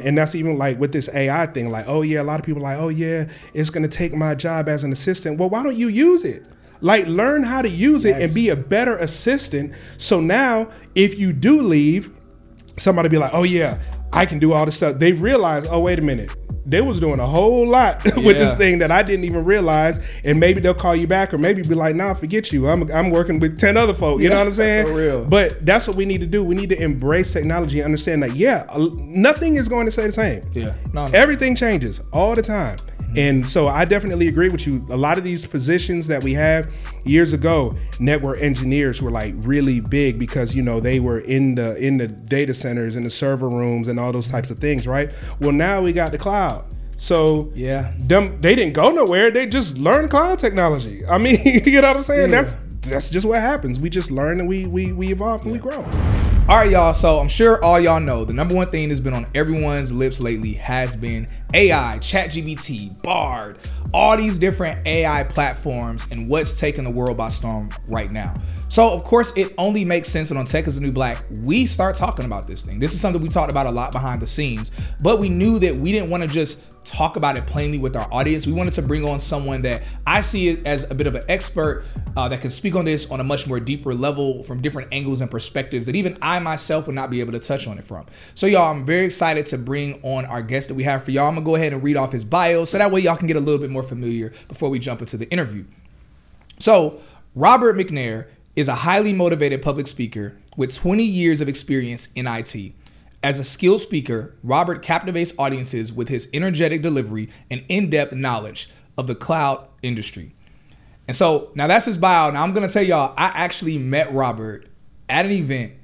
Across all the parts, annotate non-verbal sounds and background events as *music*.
And that's even like with this AI thing, like, oh yeah, a lot of people are like, oh yeah, it's gonna take my job as an assistant. Well, why don't you use it? Like, learn how to use it and be a better assistant. So now, if you do leave, somebody be like, oh yeah, I can do all this stuff. They realize, oh wait a minute, they was doing a whole lot *laughs* with Yeah. this thing that I didn't even realize. And maybe they'll call you back, or maybe be like, nah, forget you. I'm I'm working with ten other folk. You know what I'm saying? for real. But that's what we need to do. We need to embrace technology and understand that yeah, nothing is going to stay the same. Yeah. No, no. Everything changes all the time. Mm-hmm. And so I definitely agree with you. A lot of these positions that we have years ago, network engineers were like really big because you know they were in the in the data centers in the server rooms and all those types of things, right? Well, now we got the cloud. So Yeah. them they didn't go nowhere. They just learned cloud technology. I mean, *laughs* you know what I'm saying? Yeah. That's that's just what happens. We just learn and we we we evolve and we grow. All right, y'all. So I'm sure all y'all know the number one thing that's been on everyone's lips lately has been AI, ChatGPT, Bard, all these different AI platforms and what's taking the world by storm right now. So of course, it only makes sense that on Tech is the New Black, we start talking about this thing. This is something we talked about a lot behind the scenes, but we knew that we didn't want to just talk about it plainly with our audience. We wanted to bring on someone that I see as a bit of an expert uh, that can speak on this on a much more deeper level from different angles and perspectives that even I myself would not be able to touch on it from. So, y'all, I'm very excited to bring on our guest that we have for y'all. I'm gonna go ahead and read off his bio so that way y'all can get a little bit more familiar before we jump into the interview. So, Robert McNair is a highly motivated public speaker with 20 years of experience in IT. As a skilled speaker, Robert captivates audiences with his energetic delivery and in depth knowledge of the cloud industry. And so now that's his bio. Now I'm gonna tell y'all, I actually met Robert at an event.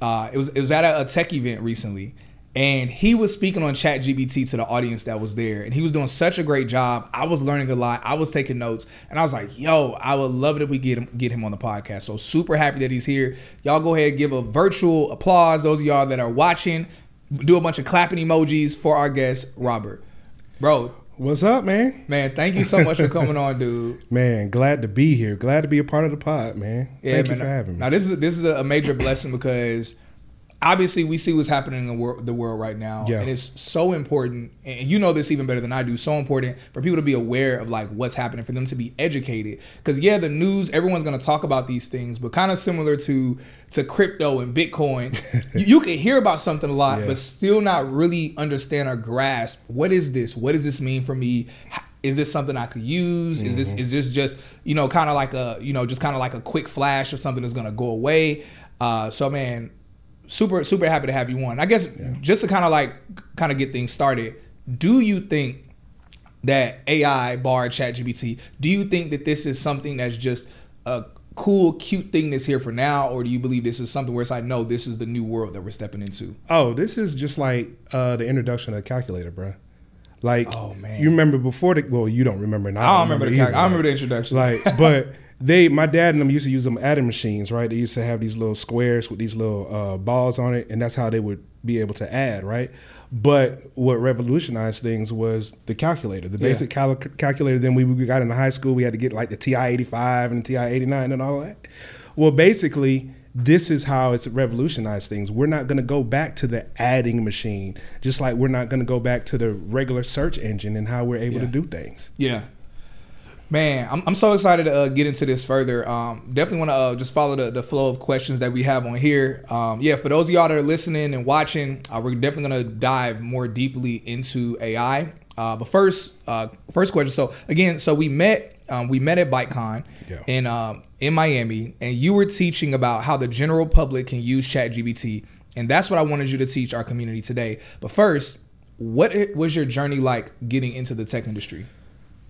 Uh, it was it was at a, a tech event recently, and he was speaking on Chat GBT to the audience that was there, and he was doing such a great job. I was learning a lot. I was taking notes, and I was like, "Yo, I would love it if we get him get him on the podcast." So super happy that he's here. Y'all go ahead give a virtual applause. Those of y'all that are watching, do a bunch of clapping emojis for our guest Robert, bro. What's up, man? Man, thank you so much for coming on, dude. *laughs* Man, glad to be here. Glad to be a part of the pod, man. Thank you for having me. Now this is this is a major blessing because obviously we see what's happening in the world, the world right now, Yeah. and it's so important. And you know this even better than I do. So important for people to be aware of like what's happening, for them to be educated. Because yeah, the news, everyone's going to talk about these things, but kind of similar to to crypto and Bitcoin, *laughs* you, you can hear about something a lot, Yeah. but still not really understand or grasp what is this? What does this mean for me? Is this something I could use? Is this is this just you know kind of like a you know just kind of like a quick flash of something that's gonna go away? Uh, so man, super super happy to have you on. I guess just to kind of like kind of get things started. Do you think that AI Bard ChatGPT? Do you think that this is something that's just a cool, cute thing that's here for now, or do you believe this is something where it's like, no, this is the new world that we're stepping into? Oh, this is just like uh, the introduction of the calculator, bro. Like, Oh, man. you remember before the well, you don't remember. And I don't remember the either, I remember the introduction. Like, *laughs* but they, my dad and them used to use them adding machines, right? They used to have these little squares with these little uh, balls on it, and that's how they would be able to add, right? But what revolutionized things was the calculator, the Yeah. basic cal- calculator. Then we, we got into high school, we had to get like the TI eighty five and the TI eighty nine and all that. Well, basically, this is how it's revolutionized things. We're not going to go back to the adding machine, just like we're not going to go back to the regular search engine and how we're able to do things. Yeah. Man, I'm, I'm so excited to uh, get into this further. Um, definitely want to uh, just follow the, the flow of questions that we have on here. Um, yeah, for those of y'all that are listening and watching, uh, we're definitely going to dive more deeply into AI. Uh, but first, uh, first question. So again, so we met um, we met at ByteCon Yeah. in um, in Miami, and you were teaching about how the general public can use ChatGPT, and that's what I wanted you to teach our community today. But first, what was your journey like getting into the tech industry?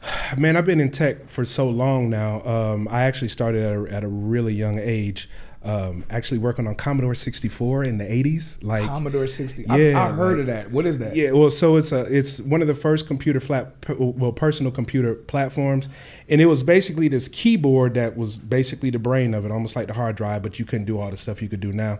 *sighs* Man, I've been in tech for so long now. Um, I actually started at a, at a really young age. Um, actually working on Commodore 64 in the 80s. Like Commodore 60. Yeah, I, I heard like- of that. What is that? Yeah, well, so it's a it's one of the first computer flat well personal computer platforms, and it was basically this keyboard that was basically the brain of it, almost like the hard drive, but you couldn't do all the stuff you could do now,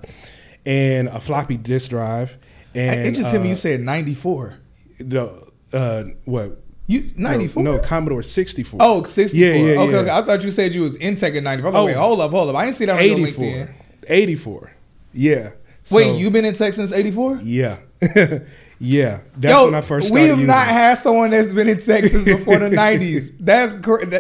and a floppy disk drive, and it just hit me. uh, You said 94. the uh, what You 94? No, no, Commodore 64. Oh, 64. Yeah, yeah, okay, yeah. okay. I thought you said you was in tech at 94. I thought, Oh. wait, hold up, hold up. I didn't see that on your 84. LinkedIn. 84. Yeah. Wait, you've been in tech since 84? Yeah. *laughs* Yeah, that's Yo, when I first we have using not had someone that's been in Texas before the *laughs* '90s. That's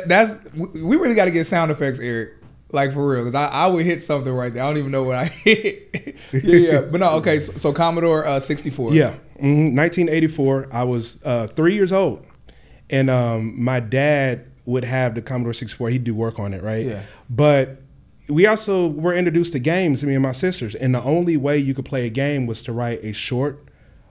that's we really got to get sound effects, Eric. Like for real, because I, I would hit something right there. I don't even know what I *laughs* hit. yeah, yeah, but no, okay. So, so Commodore uh, 64. Yeah, hmm 1984. I was uh, three years old, and um, my dad would have the Commodore 64. He'd do work on it, right? Yeah. But we also were introduced to games, me and my sisters, and the only way you could play a game was to write a short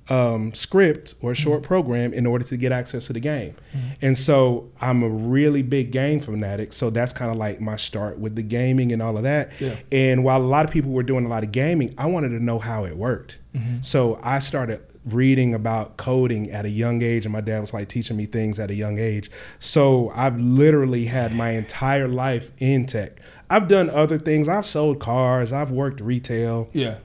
um, script or a short Mm-hmm. program in order to get access to the game. And so I'm a really big game fanatic. So that's kind of like my start with the gaming and all of that. Yeah. And while a lot of people were doing a lot of gaming, I wanted to know how it worked. Mm-hmm. So I started reading about coding at a young age, and my dad was like teaching me things at a young age. So I've literally had my entire life in tech. I've done other things. I've sold cars. I've worked retail. yeah.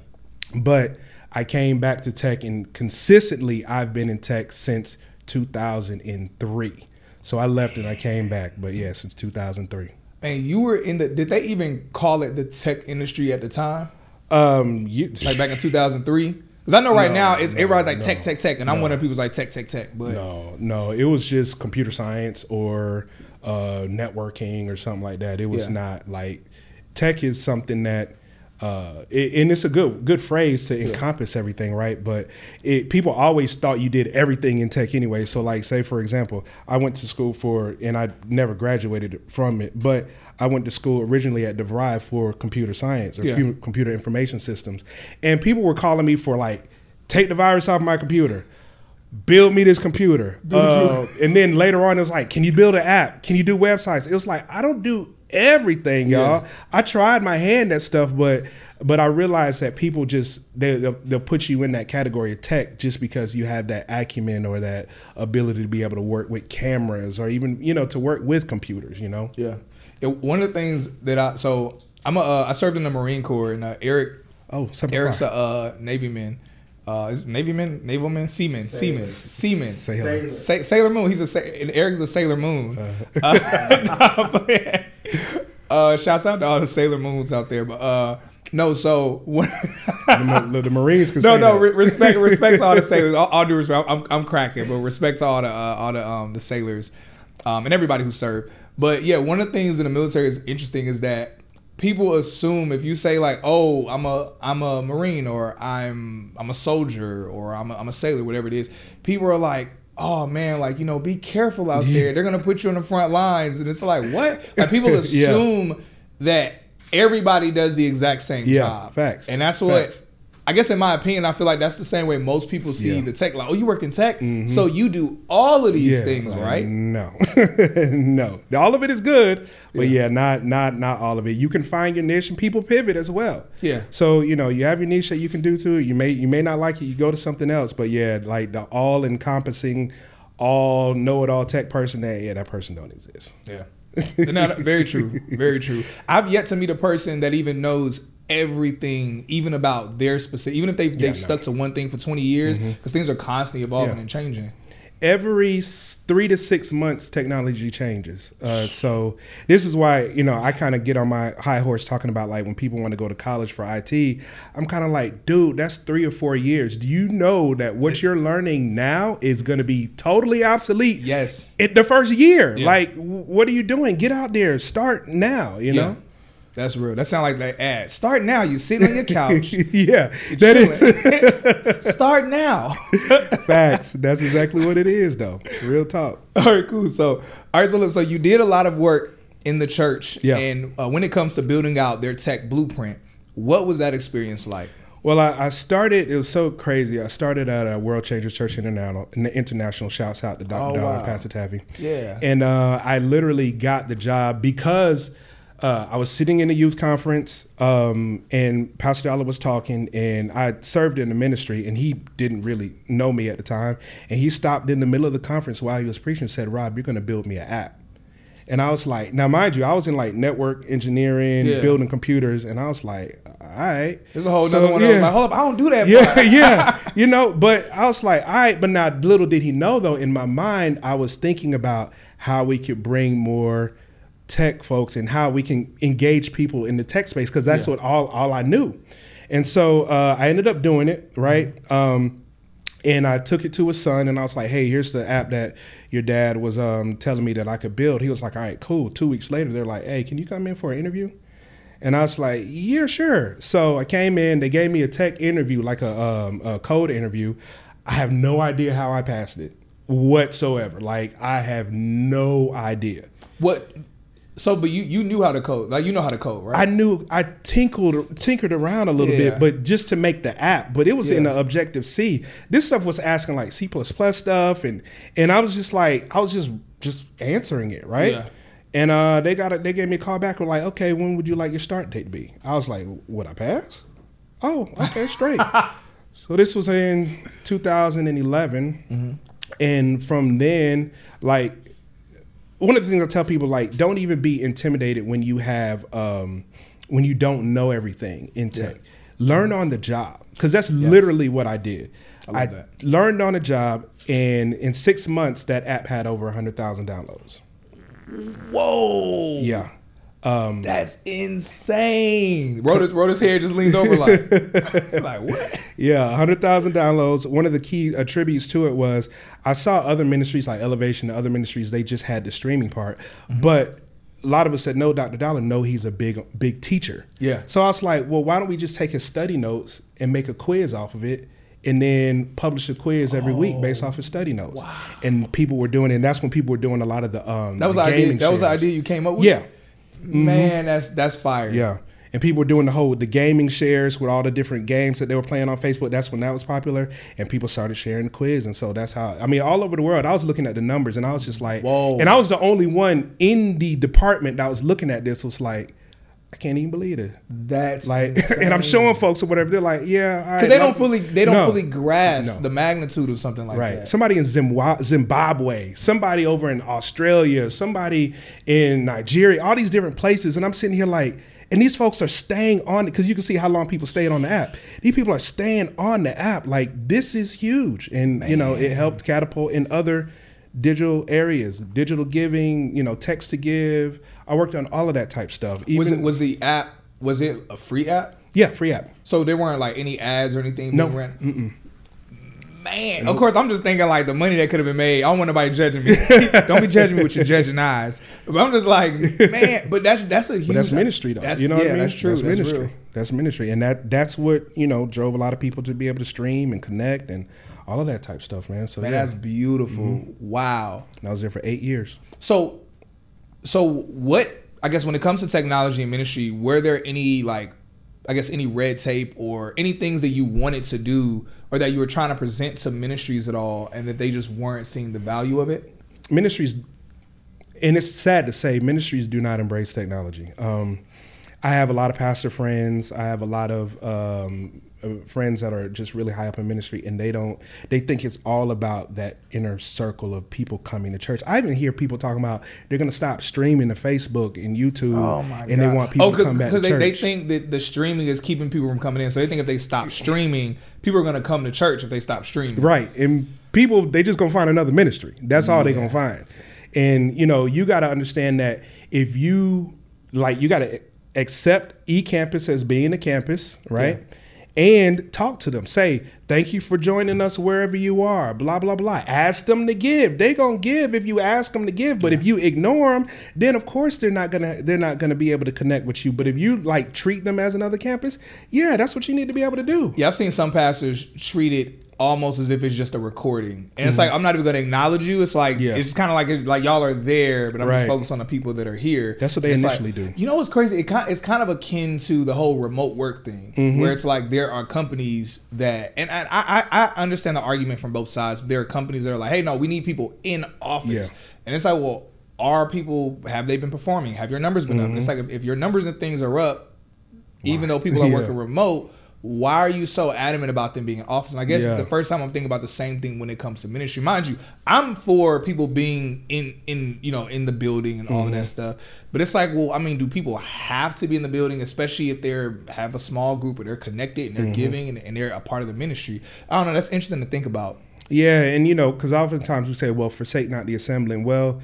But I came back to tech, and consistently, I've been in tech since 2003. So I left and I came back, but yeah, since 2003. And you were in the. Did they even call it the tech industry at the time? Um, you, Like back in 2003? Because I know right No, now it's no, everybody's like no, tech, tech, tech, and I'm one of the people's like tech, tech, tech. But no, no, it was just computer science or uh, networking or something like that. It was Yeah. not like tech is something that. Uh, it, and it's a good good phrase to encompass everything, right? But it, people always thought you did everything in tech anyway. So, like, say for example, I went to school for, and I never graduated from it, but I went to school originally at DeVry for computer science or Yeah. pu- computer information systems, and people were calling me for like, take the virus off my computer build me this computer. Uh, and then later on, it was like, can you build an app? Can you do websites? It was like, I don't do everything, y'all. I tried my hand at stuff, but but I realized that people just they they'll, they'll put you in that category of tech just because you have that acumen or that ability to be able to work with cameras or even you know to work with computers. You know. yeah. Yeah. One of the things that I so I'm a uh, I served in the Marine Corps and uh, Eric Oh, something. Eric's a uh, Navy man. Uh, is Navy man, naval man, seaman, seaman, seaman. Sailor. Sa- Sailor Moon. He's a sa- and Eric's a Sailor Moon. Uh-huh. *laughs* Uh, *laughs* uh, shouts out to all the Sailor Moons out there. But uh, no, so when, the, the *laughs* Marines can no, say no, that. re- respect, respect to all the sailors. All, all due respect, I'm, I'm cracking, but respect to all the uh, all the um the sailors, um and everybody who served. But yeah, one of the things in the military is interesting is that people assume if you say like, oh, I'm a I'm a marine or I'm I'm a soldier or I'm a, I'm a sailor, whatever it is, people are like. Oh man, like you know, be careful out there. They're gonna put you on the front lines, and it's like what? *laughs* Like people Yeah. assume that everybody does the exact same Yeah, job. facts. And that's what Facts. I guess in my opinion, I feel like that's the same way most people see Yeah. Mm-hmm. the tech. Like, oh, you work in tech, so you do all of these Yeah, things, like, right? No, *laughs* no. All of it is good, but yeah. not not not all of it. You can find your niche, and people pivot as well. Yeah. So you know, you have your niche that you can do too. You may you may not like it. You go to something else, but yeah, like the all encompassing, all know it all tech person. That yeah, that person don't exist. Yeah. no, very true. Very true. *laughs* I've yet to meet a person that even knows everything, even about their specific, even if they've, Yeah, they've no. stuck to one thing for 20 years, because things are constantly evolving Yeah. and changing. every three to six months technology changes uh, so this is why you know i kind of get on my high horse talking about like when people want to go to college for it i'm kind of like dude that's three or four years do you know that what you're learning now is going to be totally obsolete Yes. in the first year Yeah. like what are you doing get out there start now you know That's real. That sounds like that ad. Start now. You sitting on your *laughs* couch. yeah that is *laughs* Start now. *laughs* facts that's exactly what it is though real talk All right, cool. So, all right, so look, so you did a lot of work in the church, Yeah. And uh, when it comes to building out their tech blueprint, what was that experience like? Well, I, I started. It was so crazy. I started at a World Changers Church International. International shouts out to Dr. Oh, Don wow. and Pastor Taffy. Yeah. And uh, I literally got the job because uh, I was sitting in a youth conference, um, and Pastor Dollar was talking, and I served in the ministry, and he didn't really know me at the time, and he stopped in the middle of the conference while he was preaching, and said, "Rob, you're going to build me an app." And I was like, now mind you, I was in like network engineering, Yeah. building computers, and I was like, all right. There's a whole So, other one. I was yeah. like, hold up, I don't do that. Yeah, *laughs* yeah. *laughs* You know, but I was like, all right, but now little did he know though, in my mind, I was thinking about how we could bring more tech folks and how we can engage people in the tech space because that's Yeah. what all all I knew. And so uh, I ended up doing it, right? Um, And I took it to his son, and I was like, "Hey, here's the app that your dad was um, telling me that I could build." He was like, "All right, cool." Two weeks later, they're like, "Hey, can you come in for an interview?" And I was like, "Yeah, sure." So I came in. They gave me a tech interview, like a, um, a code interview. I have no idea how I passed it whatsoever. Like I have no idea. What so, but you you knew how to code, like you know how to code, right? I knew I tinkled tinkered around a little yeah. bit, but just to make the app. But it was yeah. in the Objective C. This stuff was asking like C plus stuff, and and I was just like I was just just answering it, right? Yeah. And uh, they got a, they gave me a call back. Were like, okay, when would you like your start date to be? I was like, would I pass? Oh, okay, straight. *laughs* so this was in 2011, mm-hmm. and from then, like one of the things I tell people like don't even be intimidated when you have um, when you don't know everything in tech. Yeah. Learn on the job because that's yes. literally what I did. I, I learned on the job, and in six months, that app had over hundred thousand downloads. Whoa! Yeah, um, That's insane. Rhoda's, Rhoda's hair just leaned over like, *laughs* *laughs* like what? Yeah, 100,000 downloads. One of the key attributes to it was I saw other ministries like Elevation and other ministries, they just had the streaming part. Mm-hmm. But a lot of us said, no, Dr. Dollar, no, he's a big, big teacher. Yeah. So I was like, well, why don't we just take his study notes and make a quiz off of it? and then publish a quiz every oh, week based off his study notes. Wow. And people were doing it. And that's when people were doing a lot of the um That was the idea. That shares. was the idea you came up with? Yeah. Mm-hmm. Man, that's that's fire. Yeah. And people were doing the whole the gaming shares with all the different games that they were playing on Facebook. That's when that was popular, and people started sharing the quiz, and so that's how. I mean, all over the world, I was looking at the numbers, and I was just like, "Whoa!" And I was the only one in the department that was looking at this. Was like, I can't even believe it. That's like, insane. *laughs* and I'm showing folks or whatever. They're like, yeah, because right, they don't fully they don't no, fully grasp no. the magnitude of something like right. that. Somebody in Zimbabwe, somebody over in Australia, somebody in Nigeria, all these different places, and I'm sitting here like, and these folks are staying on it because you can see how long people stayed on the app. These people are staying on the app. Like this is huge, and Man. you know it helped catapult in other digital areas, digital giving, you know, text to give. I worked on all of that type stuff. Even, was it was the app? Was it a free app? Yeah, free app. So there weren't like any ads or anything. No. Nope. Man, of course, I'm just thinking like the money that could have been made. I don't want nobody judging me. *laughs* don't be judging me with your judging eyes. But I'm just like, man. But that's that's a huge. But that's ministry, though. That's, you know yeah, what I mean? That's true. That's, that's ministry. Real. That's ministry, and that that's what you know drove a lot of people to be able to stream and connect and all of that type stuff, man. So man, yeah. that's beautiful. Mm-hmm. Wow. And I was there for eight years. So, so what? I guess when it comes to technology and ministry, were there any like, I guess any red tape or any things that you wanted to do or that you were trying to present to ministries at all, and that they just weren't seeing the value of it? Ministries, and it's sad to say, ministries do not embrace technology. Um, I have a lot of pastor friends. I have a lot of um, Uh, friends that are just really high up in ministry and they don't they think it's all about that inner circle of people coming to church. I even hear people talking about they're going to stop streaming to facebook and youtube oh and God. they want people oh, to come back because they, they think that the streaming is keeping people from coming in. So they think if they stop streaming people are going to come to church if they stop streaming. Right and people they just going to find another ministry. That's all yeah. they're going to find. And you know you got to understand that if you like you got to accept ecampus as being a campus right? Yeah and talk to them. Say, thank you for joining us wherever you are, blah, blah, blah. Ask them to give. They gonna give if you ask them to give. But if you ignore them, then of course they're not gonna they're not gonna be able to connect with you. But if you like treat them as another campus, yeah, that's what you need to be able to do. Yeah, I've seen some pastors treat it almost as if it's just a recording. And mm-hmm. it's like I'm not even going to acknowledge you. It's like yeah. it's kind of like like y'all are there, but I'm right. just focused on the people that are here. That's what they it's initially like, do. You know what's crazy? It kind, it's kind of akin to the whole remote work thing, mm-hmm. where it's like there are companies that, and I, I I understand the argument from both sides. There are companies that are like, hey, no, we need people in office, yeah. and it's like, well, are people have they been performing? Have your numbers been mm-hmm. up? And it's like if, if, your numbers and things are up, even though people are *laughs* yeah. working remote why are you so adamant about them being in office? And I guess yeah. the first time I'm thinking about the same thing when it comes to ministry. Mind you, I'm for people being in in you know in the building and all mm-hmm. of that mm-hmm. stuff. But it's like, well, I mean, do people have to be in the building, especially if they're have a small group or they're connected and they're mm-hmm. giving and, and they're a part of the ministry? I don't know. That's interesting to think about. Yeah, and you know, because oftentimes we say, well, forsake not the assembling. Well,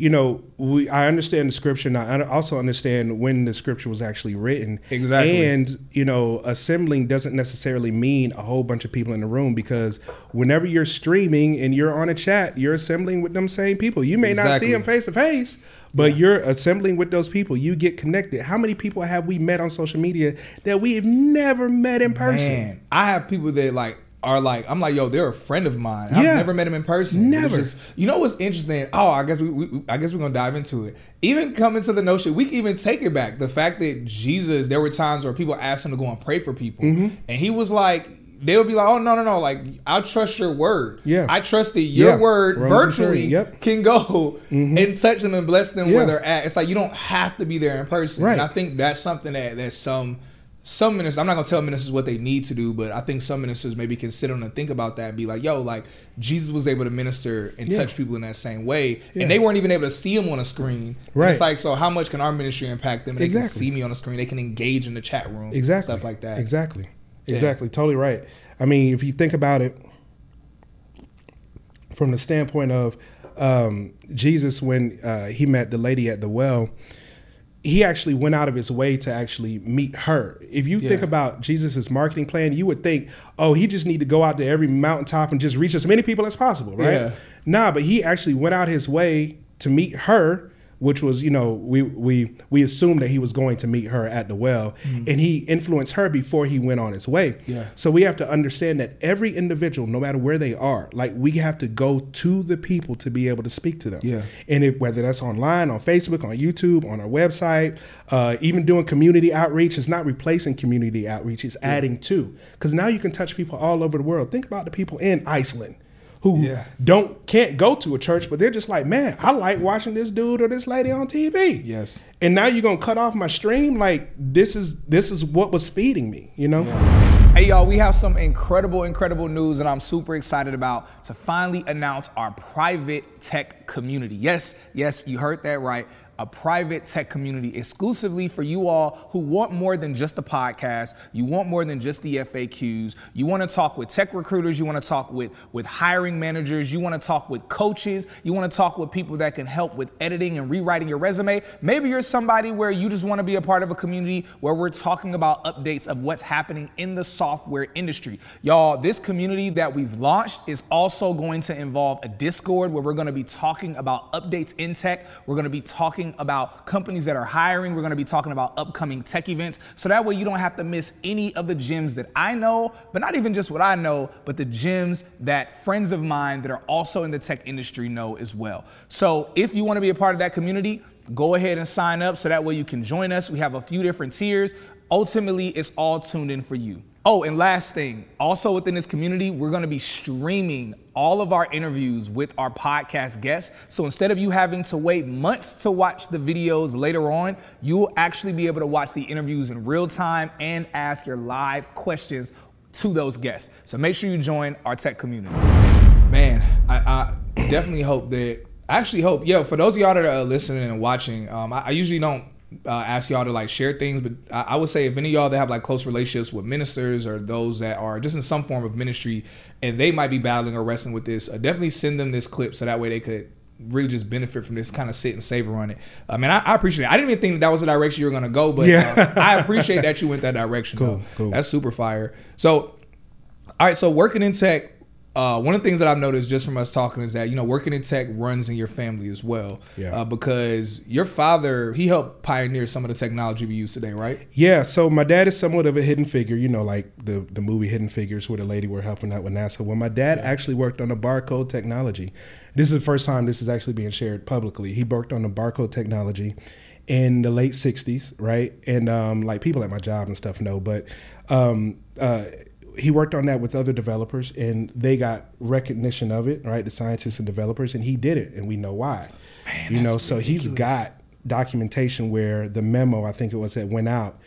you know, we I understand the scripture, and I also understand when the scripture was actually written. Exactly. And you know, assembling doesn't necessarily mean a whole bunch of people in the room because whenever you're streaming and you're on a chat, you're assembling with them same people. You may exactly. not see them face to face, but yeah. you're assembling with those people. You get connected. How many people have we met on social media that we have never met in person? Man, I have people that like are like I'm like yo they're a friend of mine. Yeah. I've never met him in person. Never. Just, you know what's interesting? Oh, I guess we, we, I guess we're gonna dive into it. Even coming to the notion, we can even take it back. The fact that Jesus, there were times where people asked him to go and pray for people, mm-hmm. and he was like. They would be like, "Oh no, no, no! Like I trust your word. Yeah, I trust that your yeah. word Romans virtually yep. can go mm-hmm. and touch them and bless them yeah. where they're at. It's like you don't have to be there in person. Right. And I think that's something that that some some ministers, I'm not gonna tell ministers what they need to do, but I think some ministers maybe can sit on and think about that and be like, yo, like Jesus was able to minister and yeah. touch people in that same way. Yeah. And they weren't even able to see him on a screen. Right. And it's like, so how much can our ministry impact them? And exactly. They can see me on a the screen, they can engage in the chat room. Exactly. Stuff like that. Exactly. Yeah. Exactly. Totally right. I mean, if you think about it from the standpoint of um, Jesus when uh, he met the lady at the well, he actually went out of his way to actually meet her. If you yeah. think about Jesus's marketing plan, you would think, oh, he just need to go out to every mountaintop and just reach as many people as possible, right? Yeah. Nah, but he actually went out his way to meet her which was you know we we we assumed that he was going to meet her at the well. Mm-hmm. and he influenced her before he went on his way. Yeah. so we have to understand that every individual no matter where they are like we have to go to the people to be able to speak to them. Yeah. And if, whether that's online on facebook on youtube on our website uh, even doing community outreach is not replacing community outreach it's yeah. adding to. Because now you can touch people all over the world. Think about the people in iceland who yeah. don't can't go to a church, but they're just like, man, I like watching this dude or this lady on TV. Yes. And now you're gonna cut off my stream? Like this is this is what was feeding me, you know? Yeah. Hey y'all, we have some incredible, incredible news that I'm super excited about to finally announce our private tech community. Yes, yes, you heard that right a private tech community exclusively for you all who want more than just a podcast. You want more than just the FAQs. You want to talk with tech recruiters. You want to talk with, with hiring managers. You want to talk with coaches. You want to talk with people that can help with editing and rewriting your resume. Maybe you're somebody where you just want to be a part of a community where we're talking about updates of what's happening in the software industry. Y'all, this community that we've launched is also going to involve a Discord where we're going to be talking about updates in tech. We're going to be talking about companies that are hiring. We're going to be talking about upcoming tech events. So that way you don't have to miss any of the gems that I know, but not even just what I know, but the gems that friends of mine that are also in the tech industry know as well. So if you want to be a part of that community, go ahead and sign up so that way you can join us. We have a few different tiers. Ultimately, it's all tuned in for you. Oh, and last thing, also within this community, we're gonna be streaming all of our interviews with our podcast guests. So instead of you having to wait months to watch the videos later on, you will actually be able to watch the interviews in real time and ask your live questions to those guests. So make sure you join our tech community. Man, I, I definitely hope that, I actually hope, yo, for those of y'all that are listening and watching, um, I, I usually don't uh, ask y'all to like share things, but I, I, would say if any of y'all that have like close relationships with ministers or those that are just in some form of ministry and they might be battling or wrestling with this, uh, definitely send them this clip so that way they could really just benefit from this kind of sit and savor on it. I mean, I, I appreciate it. I didn't even think that, that was the direction you were going to go, but yeah. uh, I appreciate that you went that direction. *laughs* Cool, cool. That's super fire. So, all right, so working in tech, uh, one of the things that I've noticed just from us talking is that you know working in tech runs in your family as well. Yeah. Uh, because your father he helped pioneer some of the technology we use today, right? Yeah. So my dad is somewhat of a hidden figure. You know, like the the movie Hidden Figures, where the lady were helping out with NASA. Well, my dad yeah. actually worked on the barcode technology. This is the first time this is actually being shared publicly. He worked on the barcode technology in the late '60s, right? And um, like people at my job and stuff know, but. Um, uh, he worked on that with other developers and they got recognition of it, right? The scientists and developers, and he did it, and we know why. Man, you know, so ridiculous. he's got documentation where the memo, I think it was that went out,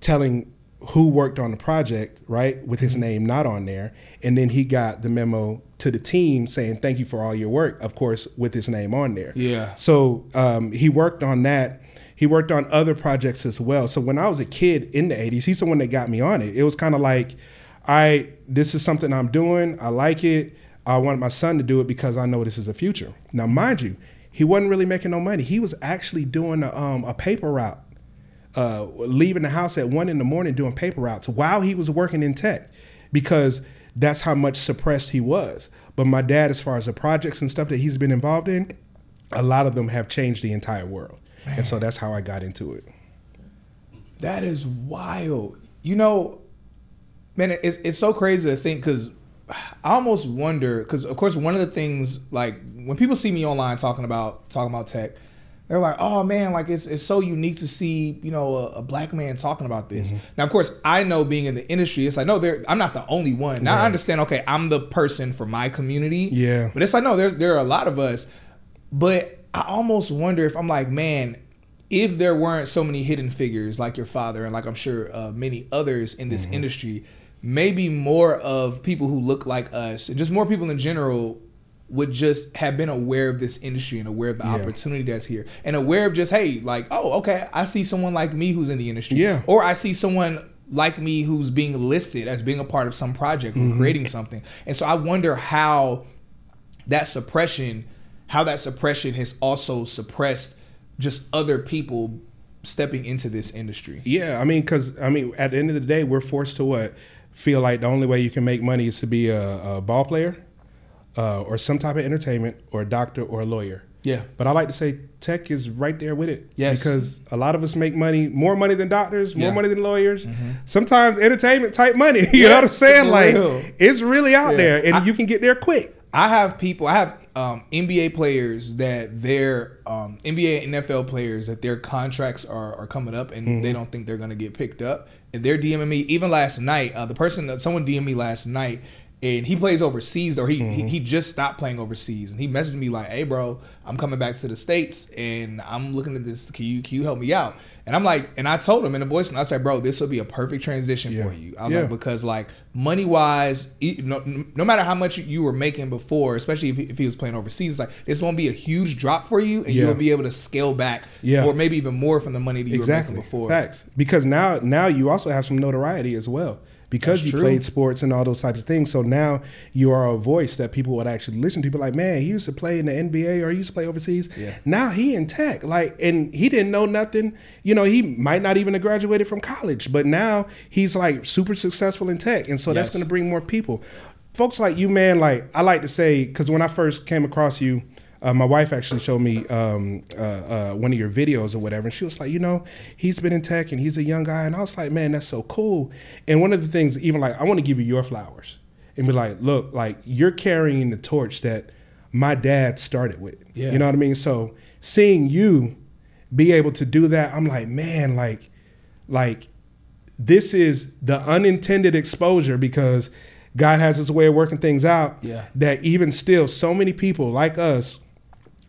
telling who worked on the project, right, with his mm-hmm. name not on there, and then he got the memo to the team saying thank you for all your work, of course, with his name on there. Yeah. So um, he worked on that. He worked on other projects as well. So when I was a kid in the '80s, he's the one that got me on it. It was kind of like I this is something I'm doing. I like it. I want my son to do it because I know this is the future. Now, mind you, he wasn't really making no money. He was actually doing a, um, a paper route, uh, leaving the house at one in the morning doing paper routes while he was working in tech, because that's how much suppressed he was. But my dad, as far as the projects and stuff that he's been involved in, a lot of them have changed the entire world, Man. and so that's how I got into it. That is wild. You know, man, it's it's so crazy to think because I almost wonder because of course one of the things like when people see me online talking about talking about tech, they're like, oh man, like it's it's so unique to see you know a, a black man talking about this. Mm-hmm. Now of course I know being in the industry, it's like no, there I'm not the only one. Now right. I understand. Okay, I'm the person for my community. Yeah, but it's like no, there's there are a lot of us, but I almost wonder if I'm like man. If there weren't so many hidden figures like your father and like I'm sure uh, many others in this mm-hmm. industry, maybe more of people who look like us and just more people in general would just have been aware of this industry and aware of the yeah. opportunity that's here and aware of just hey like oh okay i see someone like me who's in the industry yeah or i see someone like me who's being listed as being a part of some project or mm-hmm. creating something and so i wonder how that suppression how that suppression has also suppressed just other people stepping into this industry yeah i mean because i mean at the end of the day we're forced to what feel like the only way you can make money is to be a, a ball player uh, or some type of entertainment or a doctor or a lawyer. Yeah. But I like to say tech is right there with it. Yes. Because a lot of us make money, more money than doctors, more yeah. money than lawyers. Mm-hmm. Sometimes entertainment type money. *laughs* You yeah, know what I'm saying? Like real. it's really out yeah. there and I, you can get there quick. I have people, I have um, NBA players that their um, NBA and NFL players that their contracts are, are coming up and mm-hmm. they don't think they're going to get picked up. And they're DMing me. Even last night, uh, the person someone DM'd me last night and he plays overseas or he, mm-hmm. he, he just stopped playing overseas and he messaged me like hey bro i'm coming back to the states and i'm looking at this can you can you help me out and i'm like and i told him in a voice and i said bro this will be a perfect transition yeah. for you i was yeah. like because like money wise no, no matter how much you were making before especially if he, if he was playing overseas like this won't be a huge drop for you and yeah. you'll be able to scale back yeah. or maybe even more from the money that you exactly. were making before facts because now now you also have some notoriety as well because That's you true. played sports and all those types of things. So now you are a voice that people would actually listen to. Be like, man, he used to play in the NBA or he used to play overseas. Yeah. Now he in tech, like, and he didn't know nothing. You know, he might not even have graduated from college, but now he's like super successful in tech, and so yes. that's going to bring more people. Folks like you, man. Like I like to say, because when I first came across you uh, my wife actually showed me um, uh, uh, one of your videos or whatever, and she was like, you know, he's been in tech and he's a young guy, and I was like, man, that's so cool. And one of the things, even like, I want to give you your flowers and be like, look, like you're carrying the torch that my dad started with. Yeah. You know what I mean? So seeing you be able to do that, I'm like, man, like, like this is the unintended exposure because God has his way of working things out. Yeah. That even still, so many people like us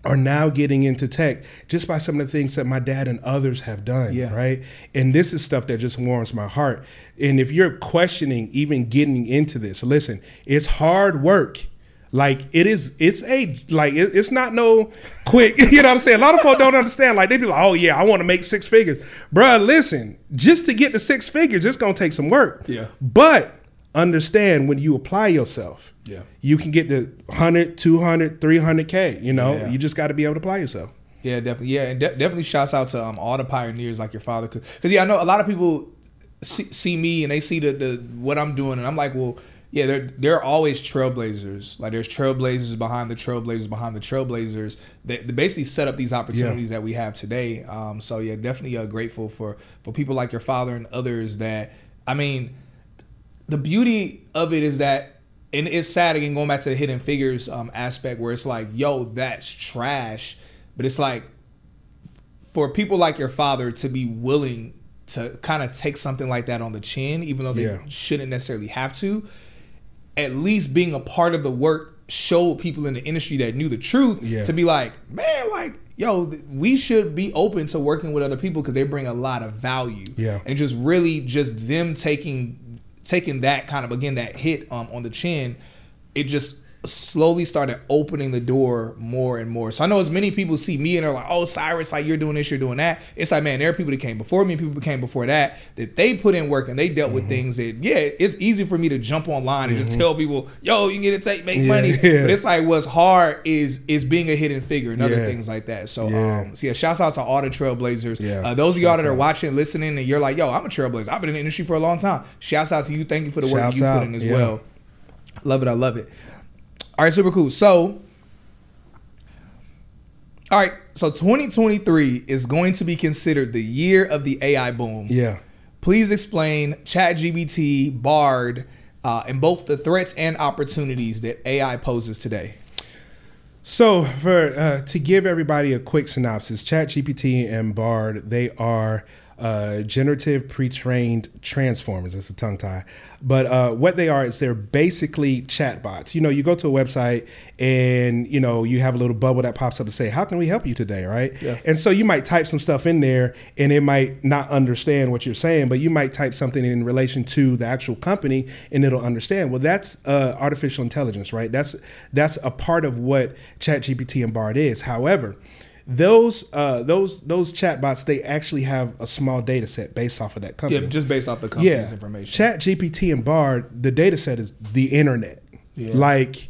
are now getting into tech just by some of the things that my dad and others have done. Yeah. Right. And this is stuff that just warms my heart. And if you're questioning even getting into this, listen, it's hard work. Like it is, it's a like it, it's not no quick. *laughs* You know what I'm saying? A lot of folks don't understand. Like they be like, "Oh yeah, I want to make six figures, Bruh, Listen, just to get to six figures, it's gonna take some work. Yeah. But understand when you apply yourself, yeah, you can get to 100, 200, 300k. You know, yeah. you just got to be able to apply yourself. Yeah, definitely. Yeah, and de- definitely shouts out to um, all the pioneers like your father, because yeah, I know a lot of people see, see me and they see the, the what I'm doing, and I'm like, well, yeah, they're they're always trailblazers. Like there's trailblazers behind the trailblazers behind the trailblazers that, that basically set up these opportunities yeah. that we have today. Um, so yeah, definitely uh, grateful for for people like your father and others that I mean the beauty of it is that and it's sad again going back to the hidden figures um, aspect where it's like yo that's trash but it's like for people like your father to be willing to kind of take something like that on the chin even though they yeah. shouldn't necessarily have to at least being a part of the work showed people in the industry that knew the truth yeah. to be like man like yo we should be open to working with other people because they bring a lot of value yeah and just really just them taking taking that kind of again that hit um, on the chin, it just slowly started opening the door more and more. So I know as many people see me and they're like, "Oh, Cyrus, like you're doing this, you're doing that." It's like, man, there are people that came before me, people came before that, that they put in work and they dealt mm-hmm. with things that, yeah, it's easy for me to jump online and mm-hmm. just tell people, "Yo, you can get take, make yeah, money." *laughs* Yeah. But it's like what's hard is is being a hidden figure and other yeah. things like that. So, um, so yeah, shouts out to all the trailblazers. Yeah. Uh, those of y'all that are watching, listening, and you're like, "Yo, I'm a trailblazer. I've been in the industry for a long time." Shouts out to you. Thank you for the work you put in as well. Love it. I love it. All right, super cool. So, all right, so 2023 is going to be considered the year of the AI boom. Yeah. Please explain ChatGPT, Bard, uh, and both the threats and opportunities that AI poses today. So, for uh, to give everybody a quick synopsis, ChatGPT and Bard they are uh, generative pre-trained transformers. It's a tongue tie, but uh, what they are is they're basically chatbots. You know, you go to a website and you know you have a little bubble that pops up to say, "How can we help you today?" Right? Yeah. And so you might type some stuff in there, and it might not understand what you're saying, but you might type something in relation to the actual company, and it'll understand. Well, that's uh, artificial intelligence, right? That's that's a part of what ChatGPT and Bard is. However those uh, those those chatbots they actually have a small data set based off of that company. Yeah, just based off the company's yeah. information. Chat GPT and Bard, the data set is the internet. Yeah. Like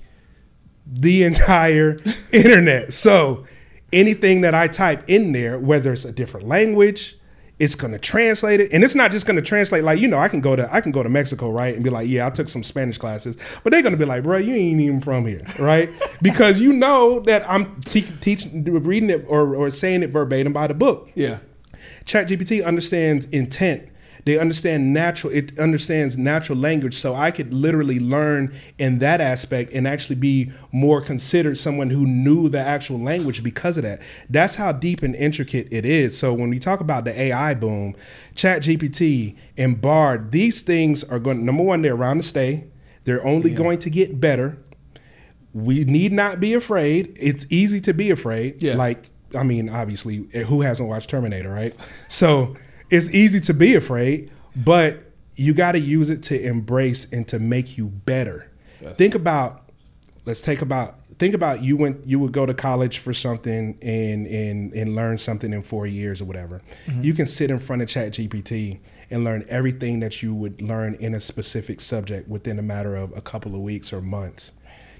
the entire *laughs* internet. So anything that I type in there, whether it's a different language, it's to translate it. And it's not just to translate like you know i can go to i can go to mexico right and be like yeah i took some spanish classes. But they're to be like bro you ain't even from here right? *laughs* Because you know that i'm te- teaching reading it or, or saying it verbatim by the book. Yeah. Chat gpt understands intent they understand natural. It understands natural language, so I could literally learn in that aspect and actually be more considered someone who knew the actual language because of that. That's how deep and intricate it is. So when we talk about the AI boom, Chat GPT and Bard, these things are going. Number one, they're around to stay. They're only yeah. going to get better. We need not be afraid. It's easy to be afraid. Yeah. Like I mean, obviously, who hasn't watched Terminator, right? So it's easy to be afraid, but you got to use it to embrace and to make you better. Yes. Think about let's take about think about you went you would go to college for something and and and learn something in 4 years or whatever. Mm-hmm. You can sit in front of Chat GPT and learn everything that you would learn in a specific subject within a matter of a couple of weeks or months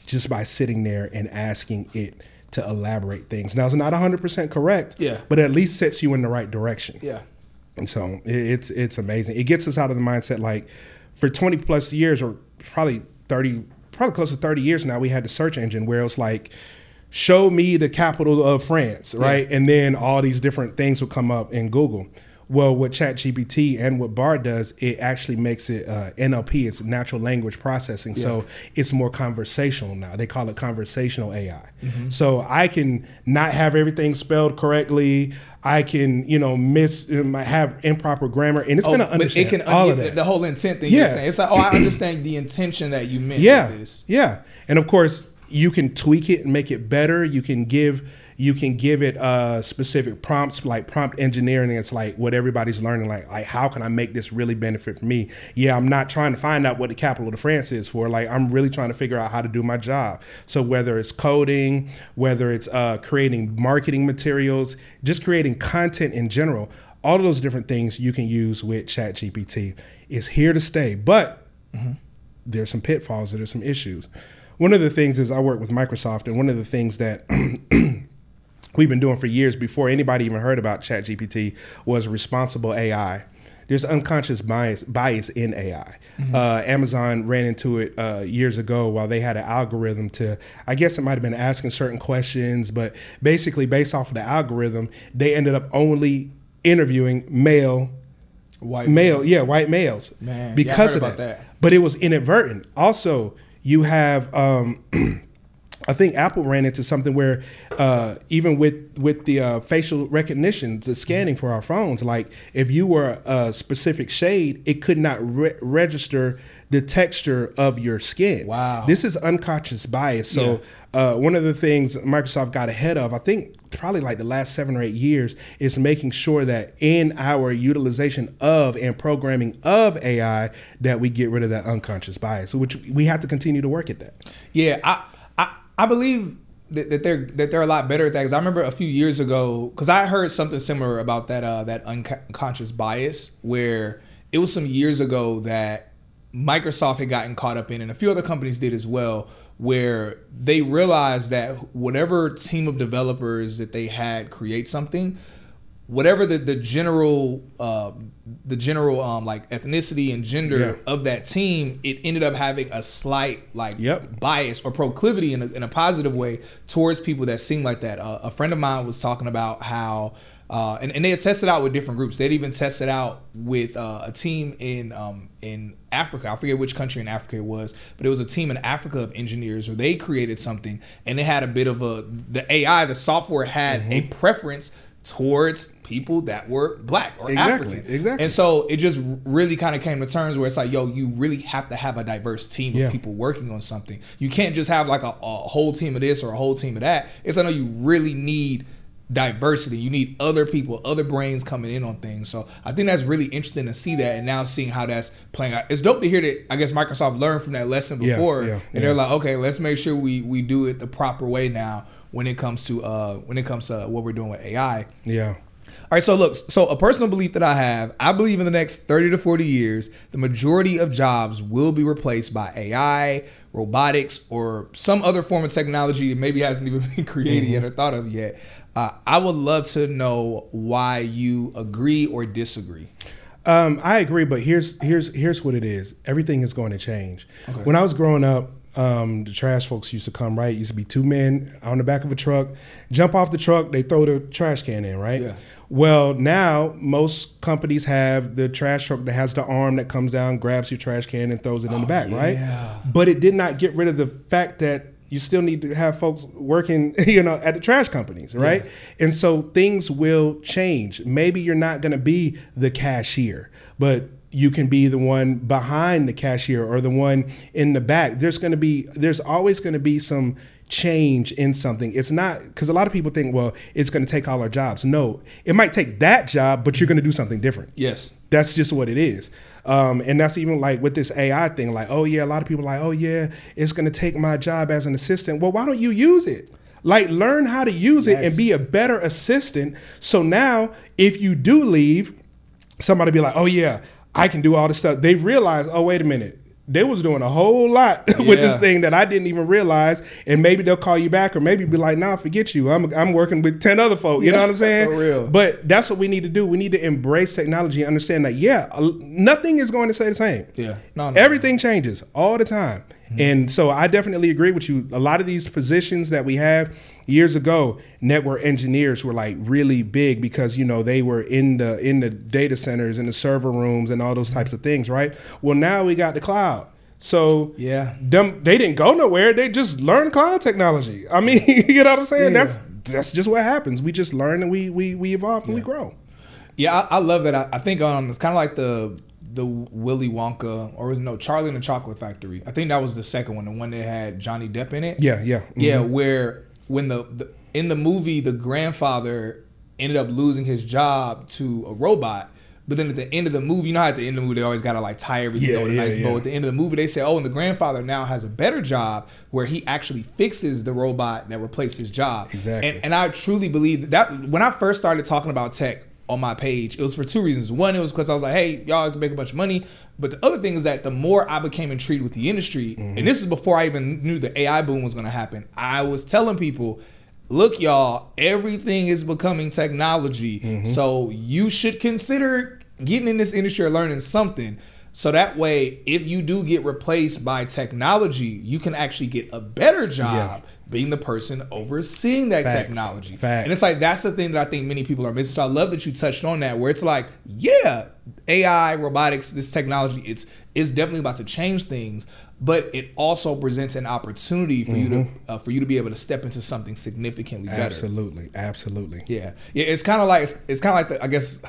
just by sitting there and asking it to elaborate things. Now it's not 100% correct, yeah. but at least sets you in the right direction. Yeah. And so it's it's amazing. It gets us out of the mindset like for 20 plus years or probably 30 probably close to 30 years now we had the search engine where it was like show me the capital of France, right? Yeah. And then all these different things will come up in Google. Well, what ChatGPT and what Bard does, it actually makes it uh, NLP. It's natural language processing, yeah. so it's more conversational now. They call it conversational AI. Mm-hmm. So I can not have everything spelled correctly. I can, you know, miss um, have improper grammar, and it's oh, going to understand it can, all of that. The whole intent thing yeah. you're saying. It's like, oh, I understand the intention that you meant. Yeah, yeah, and of course you can tweak it and make it better. You can give you can give it uh, specific prompts like prompt engineering it's like what everybody's learning like like how can i make this really benefit for me? Yeah i'm not trying to find out what the capital of france is for like i'm really trying to figure out how to do my job. So whether it's coding whether it's uh, creating marketing materials just creating content in general all of those different things you can use with chat gpt is here to stay. But mm-hmm. there's some pitfalls there's some issues. One of the things is i work with microsoft and one of the things that *clears throat* we've been doing for years before anybody even heard about ChatGPT was responsible AI. There's unconscious bias bias in AI. Mm-hmm. Uh, Amazon ran into it uh, years ago while they had an algorithm to, I guess it might have been asking certain questions, but basically based off of the algorithm, they ended up only interviewing male white male, male. yeah, white males. Man, because yeah, of that. that. But it was inadvertent. Also, you have um, *clears throat* I think Apple ran into something where uh, even with with the uh, facial recognition, the scanning for our phones, like if you were a specific shade, it could not re- register the texture of your skin. Wow, this is unconscious bias. So yeah. uh, one of the things Microsoft got ahead of, I think, probably like the last seven or eight years, is making sure that in our utilization of and programming of AI, that we get rid of that unconscious bias, which we have to continue to work at that. Yeah, I I believe that, that they're that they're a lot better at that. Because I remember a few years ago, because I heard something similar about that uh, that unconscious bias, where it was some years ago that Microsoft had gotten caught up in, and a few other companies did as well, where they realized that whatever team of developers that they had create something, whatever the the general uh, the general um, like ethnicity and gender yeah. of that team, it ended up having a slight like yep. bias or proclivity in a, in a positive way towards people that seem like that. Uh, a friend of mine was talking about how. Uh, and, and they had tested out with different groups. They'd even tested out with uh, a team in um, in Africa. I forget which country in Africa it was, but it was a team in Africa of engineers where they created something and they had a bit of a the AI, the software had mm-hmm. a preference towards people that were black or exactly, African. Exactly. And so it just really kind of came to terms where it's like, yo, you really have to have a diverse team yeah. of people working on something. You can't just have like a, a, whole team of this or a whole team of that. It's I know you really need diversity. You need other people, other brains coming in on things. So I think that's really interesting to see that and now seeing how that's playing out. It's dope to hear that I guess Microsoft learned from that lesson before. Yeah, yeah, and they're like, okay, let's make sure we we do it the proper way now when it comes to uh when it comes to what we're doing with AI. Yeah. All right, so look, so a personal belief that I have, I believe in the next 30 to 40 years, the majority of jobs will be replaced by AI, robotics, or some other form of technology that maybe hasn't even *laughs* been created mm-hmm. yet or thought of yet. Uh, I would love to know why you agree or disagree. Um, I agree, but here's here's here's what it is. Everything is going to change. Okay. When I was growing up, um, the trash folks used to come, right? It used to be two men on the back of a truck, jump off the truck, they throw the trash can in, right? Yeah. Well, now most companies have the trash truck that has the arm that comes down, grabs your trash can, and throws it oh, in the oh, back, yeah. right? But it did not get rid of the fact that you still need to have folks working, *laughs* you know, at the trash companies, right? Yeah. And so things will change. Maybe you're not going to be the cashier, but you can be the one behind the cashier or the one in the back. There's going to be there's always going to be some change in something. It's not because a lot of people think, well, it's going to take all our jobs. No, it might take that job, but you're going to do something different. Yes, that's just what it is. Um, and that's even like with this AI thing. Like, oh yeah, a lot of people are like, oh yeah, it's going to take my job as an assistant. Well, why don't you use it? Like, learn how to use it yes. and be a better assistant. So now, if you do leave, somebody be like, oh yeah, I can do all this stuff. They realize, oh, wait a minute. They was doing a whole lot yeah. *laughs* with this thing that I didn't even realize, and maybe they'll call you back, or maybe be like, "Nah, forget you. I'm I'm working with ten other folk." You yeah, know what I'm saying? *laughs* For real. But that's what we need to do. We need to embrace technology and understand that yeah, nothing is going to stay the same. Yeah, no, no, everything no. changes all the time. Mm-hmm. And so I definitely agree with you. A lot of these positions that we have years ago, network engineers were like really big because you know they were in the in the data centers and the server rooms and all those mm-hmm. types of things, right? Well, now we got the cloud. So yeah, them they didn't go nowhere. They just learned cloud technology. I mean, *laughs* you know what I'm saying? Yeah. That's that's just what happens. We just learn and we we we evolve and yeah. we grow. Yeah, I, I love that. I, I think um, it's kind of like the the Willy Wonka or no Charlie and the Chocolate Factory. I think that was the second one, the one that had Johnny Depp in it. Yeah, yeah, mm-hmm. yeah. Where when the, the in the movie the grandfather ended up losing his job to a robot. But then at the end of the movie, you know, how at the end of the movie, they always gotta like tie everything yeah, with a yeah, nice yeah. bow. At the end of the movie, they say, "Oh, and the grandfather now has a better job where he actually fixes the robot that replaced his job." Exactly. And, and I truly believe that when I first started talking about tech, on my page. It was for two reasons. One, it was because I was like, hey, y'all can make a bunch of money. But the other thing is that the more I became intrigued with the industry, mm-hmm. and this is before I even knew the AI boom was going to happen, I was telling people, look, y'all, everything is becoming technology. Mm-hmm. So you should consider getting in this industry or learning something. So that way, if you do get replaced by technology, you can actually get a better job. Yeah being the person overseeing that Facts. technology. Facts. And it's like that's the thing that I think many people are missing. So I love that you touched on that, where it's like, yeah, AI, robotics, this technology, it's it's definitely about to change things, but it also presents an opportunity for mm-hmm. you to mm-hmm. uh, for you to be able to step into something significantly better. Absolutely, absolutely. Yeah, yeah. It's kind of like it's, it's kind of like the I guess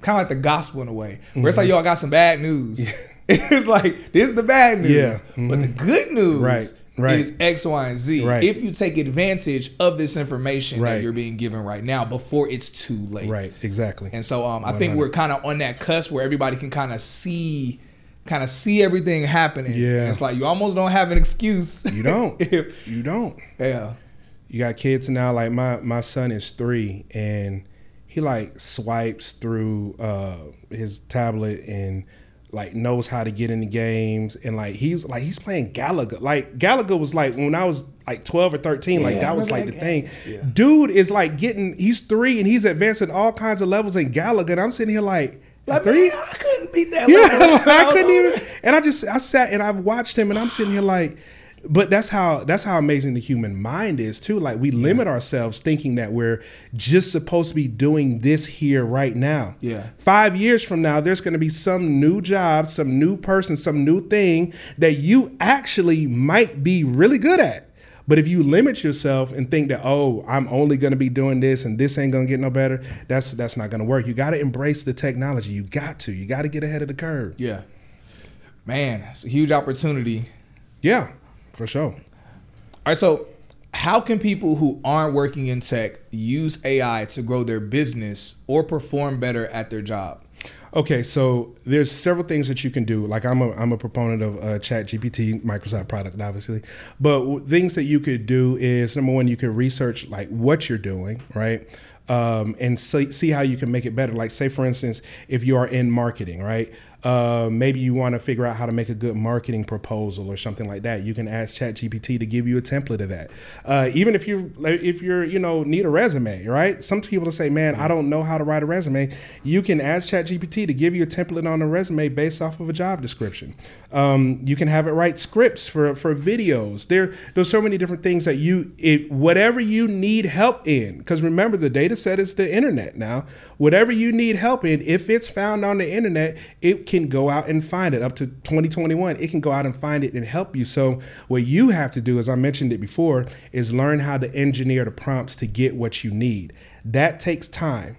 kind of like the gospel in a way, where mm-hmm. it's like, y'all got some bad news. Yeah. *laughs* it's like this is the bad news, yeah. mm-hmm. but the mm-hmm. good news, right right. is X, Y, and Z. Right. If you take advantage of this information right. that you're being given right now before it's too late. Right, exactly. And so um, I think we're kind of on that cusp where everybody can kind of see kind of see everything happening. Yeah. it's like you almost don't have an excuse. You don't. *laughs* if, you don't. yeah. You got kids now. Like my my son is three, and he like swipes through uh, his tablet and like knows how to get into games and like he's like he's playing Galaga. Like Galaga was like when I was like 12 or 13, like Yeah, I that was like remember the that thing. Yeah. Dude is like getting he's three and he's advancing all kinds of levels in Galaga. And I'm sitting here like, Like, three? man, I couldn't beat that. Yeah, *laughs* level. like, I couldn't even. And I just I sat and I watched him, and I'm sitting here like, but that's how that's how amazing the human mind is too. Like we limit ourselves thinking that we're just supposed to be doing this here right now. Yeah. Five years from now, there's going to be some new job, some new person, some new thing that you actually might be really good at. But if you limit yourself and think that oh, I'm only going to be doing this and this ain't going to get no better, that's that's not going to work. You got to embrace the technology. You got to. You got to get ahead of the curve. Yeah. Man, it's a huge opportunity. Yeah, for sure. All right, so how can people who aren't working in tech use AI to grow their business or perform better at their job? Okay, so there's several things that you can do. Like I'm a I'm a proponent of uh, Chat GPT, Microsoft product, obviously. But w- things that you could do is number one, you could research like what you're doing, right? Um, and see, see how you can make it better. Like say for instance, if you are in marketing, right? Uh, maybe you want to figure out how to make a good marketing proposal or something like that. You can ask ChatGPT to give you a template of that. Uh, even if you if you're you know need a resume, right? Some people say, "Man, I don't know how to write a resume." You can ask ChatGPT to give you a template on a resume based off of a job description. Um, you can have it write scripts for for videos. There there's so many different things that you it whatever you need help in. Because remember, the data set is the internet now. Whatever you need help in, if it's found on the internet, it can go out and find it. Up to 2021, it can go out and find it and help you. So what you have to do, as I mentioned it before, is learn how to engineer the prompts to get what you need. That takes time.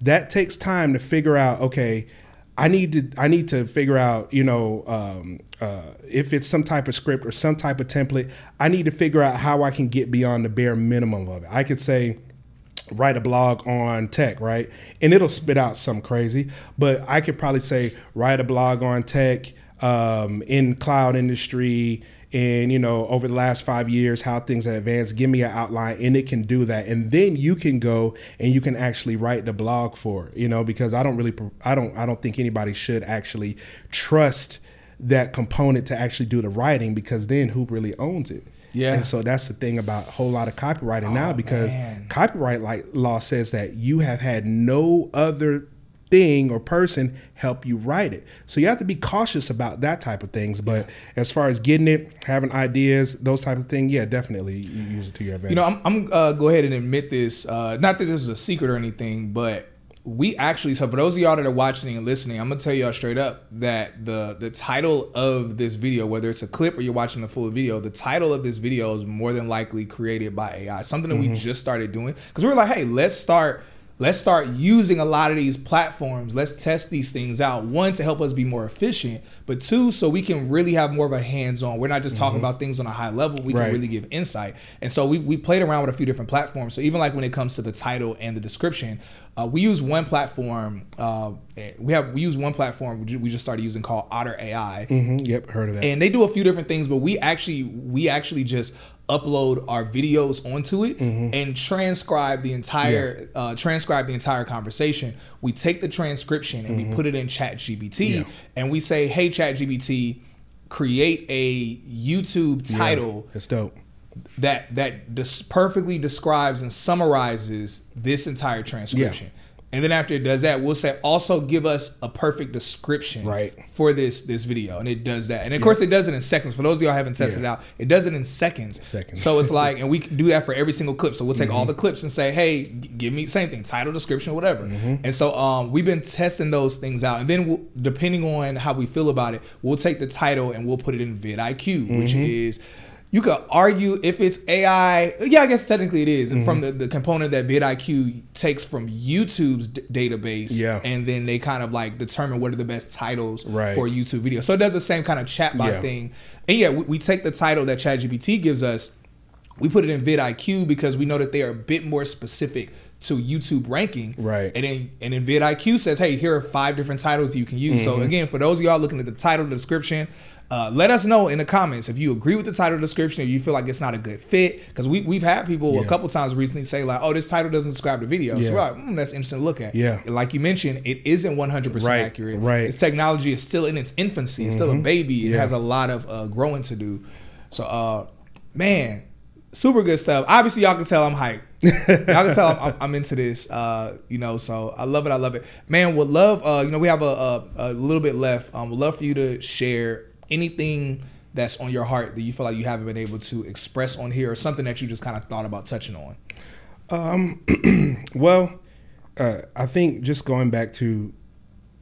That takes time to figure out. Okay. I need to I need to figure out you know um, uh, if it's some type of script or some type of template. I need to figure out how I can get beyond the bare minimum of it. I could say write a blog on tech, right? And it'll spit out some crazy, but I could probably say write a blog on tech um, in cloud industry and you know over the last five years how things have advanced. Give me an outline and it can do that. And then you can go and you can actually write the blog for it you know because i don't really i don't i don't think anybody should actually trust that component to actually do the writing because then who really owns it Yeah. and so that's the thing about a whole lot of copywriting now Oh, because man. copyright like law says that you have had no other thing or person help you write it. So you have to be cautious about that type of things. But as far as getting it, having ideas, those type of things, yeah, definitely use it to your advantage. You know, I'm, I'm uh, go ahead and admit this. Uh, not that this is a secret or anything, but we actually. So for those of y'all that are watching and listening, I'm gonna tell y'all straight up that the the title of this video, whether it's a clip or you're watching the full video, the title of this video is more than likely created by AI. Something that we mm-hmm. just started doing because we were like, hey, let's start. Let's start using a lot of these platforms. Let's test these things out. One, to help us be more efficient, but two, so we can really have more of a hands on. We're not just talking about things on a high level. We Right. can really give insight. And so we, we played around with a few different platforms. So even like when it comes to the title and the description, uh, we use one platform. Uh, we have we use one platform we just started using called Otter AI, Mhm, Yep, heard of that. and they do a few different things. But we actually we actually just upload our videos onto it and transcribe the entire uh, transcribe the entire conversation. We take the transcription and we put it in Chat GPT Yeah. and we say, "Hey, Chat GPT." Create a YouTube title It's dope. that that dis- perfectly describes and summarizes this entire transcription. And then after it does that, we'll say also give us a perfect description Right. for this this video, and it does that. And of course, it does it in seconds. For those of y'all haven't tested Yeah. it out, it does it in seconds. Seconds. So it's like, and we do that for every single clip. So we'll take Mm-hmm. all the clips and say, hey, give me same thing, title, description, whatever. Mm-hmm. And so um, we've been testing those things out, and then we'll, depending on how we feel about it, we'll take the title and we'll put it in vidIQ, which Mm-hmm. is you could argue if it's AI. Yeah, I guess technically it is, and Mm-hmm. from the, the component that vidIQ takes from YouTube's d- database, Yeah. and then they kind of like determine what are the best titles Right. for YouTube video. So it does the same kind of chatbot Yeah. thing. And yeah, we, we take the title that ChatGPT gives us, we put it in vidIQ because we know that they are a bit more specific to YouTube ranking. Right. And then and then vidIQ says, hey, here are five different titles you can use. Mm-hmm. So again, for those of y'all looking at the title description, uh, let us know in the comments if you agree with the title description, if you feel like it's not a good fit. Because we, we've had people a couple times recently say, like, oh, this title doesn't describe the video. So we're like, mm, that's interesting to look at. Yeah. Like you mentioned, it isn't 100% Right, accurate. right. This technology is still in its infancy. It's still a baby. It has a lot of uh, growing to do. So, uh, man, super good stuff. Obviously, y'all can tell I'm hyped. *laughs* y'all can tell I'm, I'm, I'm into this. Uh, you know, so I love it. I love it, man. Would love. Uh, you know, we have a, a, a little bit left. Um, would love for you to share anything that's on your heart that you feel like you haven't been able to express on here, or something that you just kind of thought about touching on. *clears throat* Well, uh, I think just going back to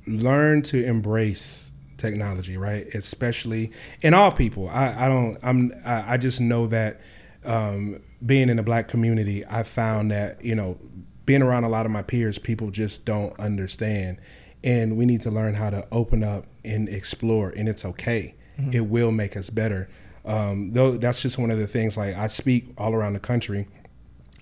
learn to embrace technology, right? Especially in all people. I, I don't. I'm. I, I just know that um, being in the black community, I found that you know being around a lot of my peers, people just don't understand, and we need to learn how to open up and explore, and it's okay. It will make us better. Um, though that's just one of the things. Like I speak all around the country.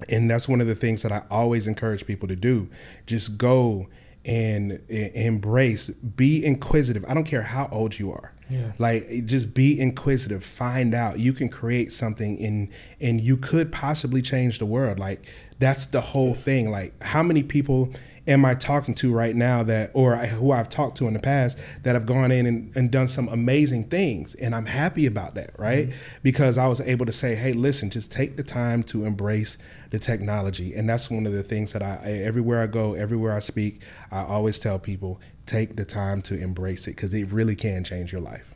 And that's one of the things that I always encourage people to do. Just go and, and embrace, be inquisitive. I don't care how old you are. Yeah. Like just be inquisitive, find out. You can create something and and you could possibly change the world. Like that's the whole thing. Like how many people am I talking to right now that or I- who I've talked to in the past that have gone in and, and done some amazing things and I'm happy about that, right? Mm-hmm. Because I was able to say, "Hey, listen, just take the time to embrace the technology." And that's one of the things that I everywhere I go, everywhere I speak, I always tell people, take the time to embrace it cuz it really can change your life.